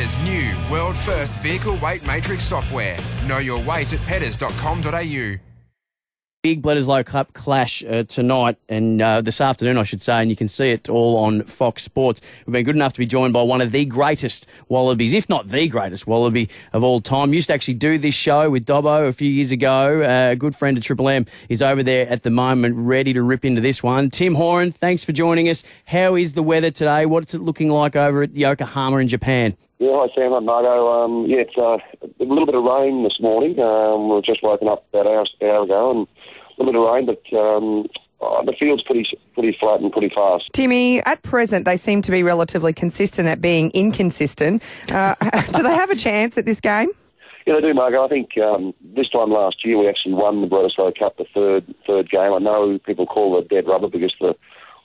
New world first vehicle weight matrix software. Know your weight at petters.com.au. Big Bledisloe Cup clash uh, tonight and uh, this afternoon, I should say, and you can see it all on Fox Sports. We've been good enough to be joined by one of the greatest Wallabies, if not the greatest Wallaby of all time. Used to actually do this show with Dobbo a few years ago. Uh, a good friend of Triple M is over there at the moment, ready to rip into this one. Tim Horan, thanks for joining us. How is the weather today? What's it looking like over at Yokohama in Japan? Yeah, hi Sam, I'm Margo. Um, yeah, it's uh, a little bit of rain this morning. Um, we were just woken up about an hour, hour ago and a little bit of rain, but um, uh, the field's pretty pretty flat and pretty fast. Timmy, at present, they seem to be relatively consistent at being inconsistent. Uh, do they have a chance at this game? Yeah, they do, Margo. I think um, this time last year we actually won the Bledisloe Cup, the third third game. I know people call it dead rubber because the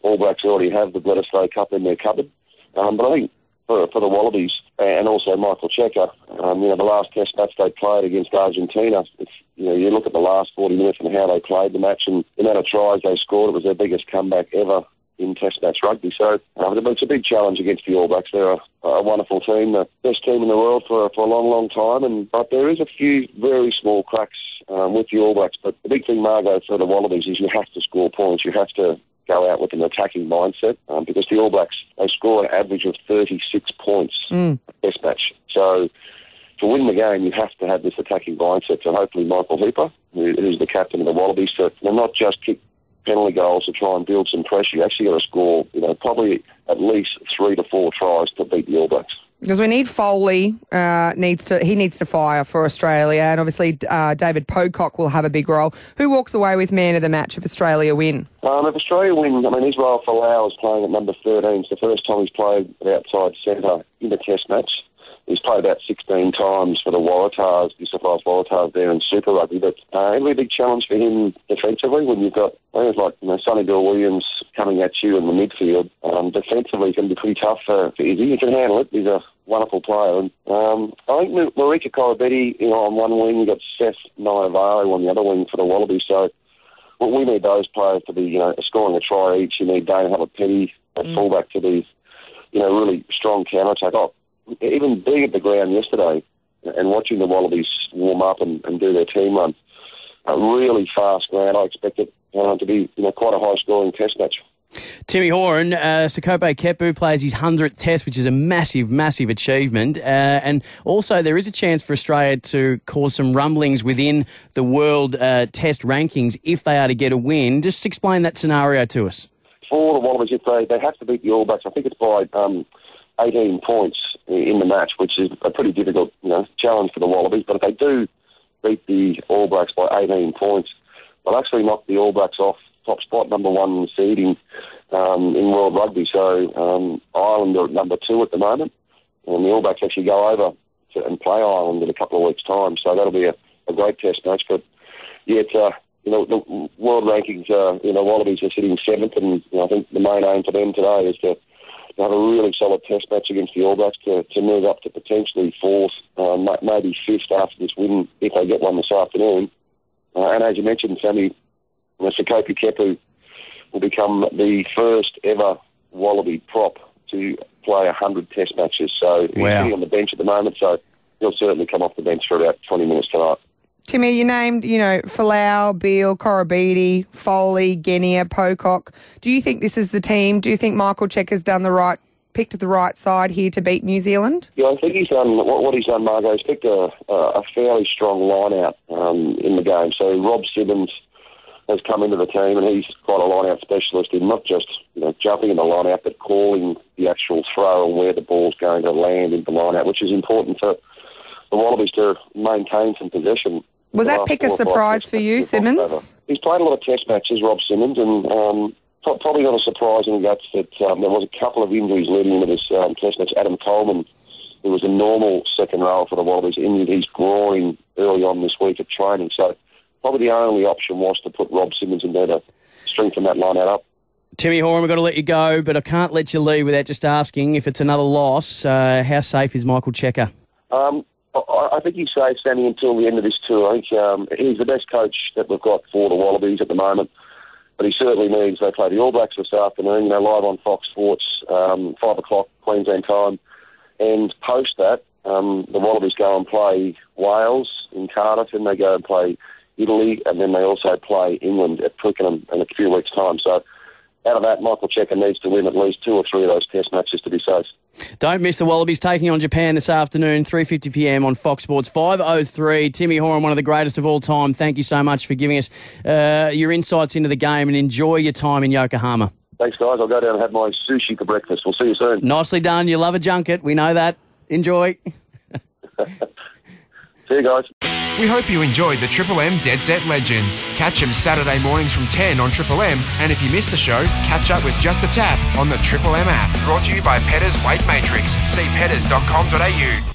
All Blacks already have the Bledisloe Cup in their cupboard. Um, but I think for, for the Wallabies and also Michael Cheika. Um, you know, the last Test match they played against Argentina, it's, you know, you look at the last 40 minutes and how they played the match and the amount of tries they scored, it was their biggest comeback ever in Test match rugby. So uh, it's a big challenge against the All Blacks. They're a, a, wonderful team, the best team in the world for, for a long, long time. And But there is a few very small cracks um, with the All Blacks. But the big thing, Margo, for the Wallabies is you have to score points. You have to go out with an attacking mindset um, because the All Blacks they score an average of 36 points mm. Test match. So to win the game, you have to have this attacking mindset. So hopefully, Michael Hooper, who is the captain of the Wallabies, to will not just kick penalty goals to try and build some pressure. You actually got to score, you know, probably at least three to four tries to beat the All Blacks. Because we need Foley uh, needs to he needs to fire for Australia, and obviously uh, David Pocock will have a big role. Who walks away with man of the match if Australia win? Um, if Australia win, I mean Israel Folau is playing at number thirteen. It's the first time he's played outside centre in a Test match. He's played about 16 times for the Waratahs, New South Wales Waratahs there in Super Rugby. But uh, it'll be a big challenge for him defensively when you've got players like you know, Sonny Bill Williams coming at you in the midfield. Um, defensively, it can be pretty tough for, for Izzy. He can handle it. He's a wonderful player. And um, I think Marika Koroibete, you know, on one wing, you've got Sefa Naivalu on the other wing for the Wallabies. So well, we need those players to be, you know, scoring a try each. You need Dane Haylett-Petty at mm. fullback to be, you know, really strong counter attack. Oh, even being at the ground yesterday and watching the Wallabies warm up and, and do their team run, a really fast ground. I expect it uh, to be, you know, quite a high scoring test match. Timmy Horan, uh, Sekope Kepu plays his 100th test, which is a massive, massive achievement. Uh, and also, there is a chance for Australia to cause some rumblings within the world uh, test rankings if they are to get a win. Just explain that scenario to us. For the Wallabies, if they, they have to beat the All Blacks, I think it's by um, 18 points in the match, which is a pretty difficult you know, challenge for the Wallabies. But if they do beat the All Blacks by 18 points, they'll actually knock the All Blacks off top spot, number one seeding um, in World Rugby. So um, Ireland are at number two at the moment, and the All Blacks actually go over to, and play Ireland in a couple of weeks' time. So that'll be a, a great test match. But yeah, it's, uh, you know, the world rankings, uh, you know, Wallabies are sitting seventh, and you know, I think the main aim for them today is to have a really solid test match against the All Blacks to, to move up to potentially fourth, uh, maybe fifth after this win if they get one this afternoon. Uh, and as you mentioned, Sammy, uh, Sekope Kepu will become the first ever Wallaby prop to play 100 test matches. So wow. he's sitting on the bench at the moment, so he'll certainly come off the bench for about 20 minutes tonight. Timmy, you named, you know, Folau, Beale, Koroibete, Foley, Genia, Pocock. Do you think this is the team? Do you think Michael Cheika has done the right, picked the right side here to beat New Zealand? Yeah, I think he's done what, what he's done, Margo. He's picked a, a fairly strong line out um, in the game. So Rob Simmons has come into the team, and he's quite a line out specialist in not just you know jumping in the line out, but calling the actual throw and where the ball's going to land in the line out, which is important for the Wallabies to maintain some possession was that pick a surprise for you, Simmons? He's played a lot of Test matches, Rob Simmons, and um, probably not a surprise in that that um, there was a couple of injuries leading into this um, Test match. Adam Coleman, who was a normal second row for the Wallabies, injured his groin early on this week at training. So probably the only option was to put Rob Simmons in there to strengthen that line out up. Timmy Horan, we've got to let you go, but I can't let you leave without just asking if it's another loss, uh, how safe is Michael Cheika? Um, I think he's safe standing until the end of this tour. I think um, he's the best coach that we've got for the Wallabies at the moment. But he certainly needs. They play the All Blacks this afternoon. You know, live on Fox Sports, um, five o'clock Queensland time. And post that, um, the Wallabies go and play Wales in Cardiff, and they go and play Italy, and then they also play England at Twickenham in a few weeks' time. So out of that, Michael Cheika needs to win at least two or three of those test matches to be safe. Don't miss the Wallabies taking on Japan this afternoon, 3.50pm on Fox Sports 5.03. Timmy Horan, one of the greatest of all time, thank you so much for giving us uh, your insights into the game and enjoy your time in Yokohama. Thanks, guys. I'll go down and have my sushi for breakfast. We'll see you soon. Nicely done. You love a junket. We know that. Enjoy. See you guys. We hope you enjoyed the Triple M Dead Set Legends. Catch them Saturday mornings from 10 on Triple M, and if you missed the show, catch up with Just a Tap on the Triple M app. Brought to you by Petters Weight Matrix. See petters.com.au.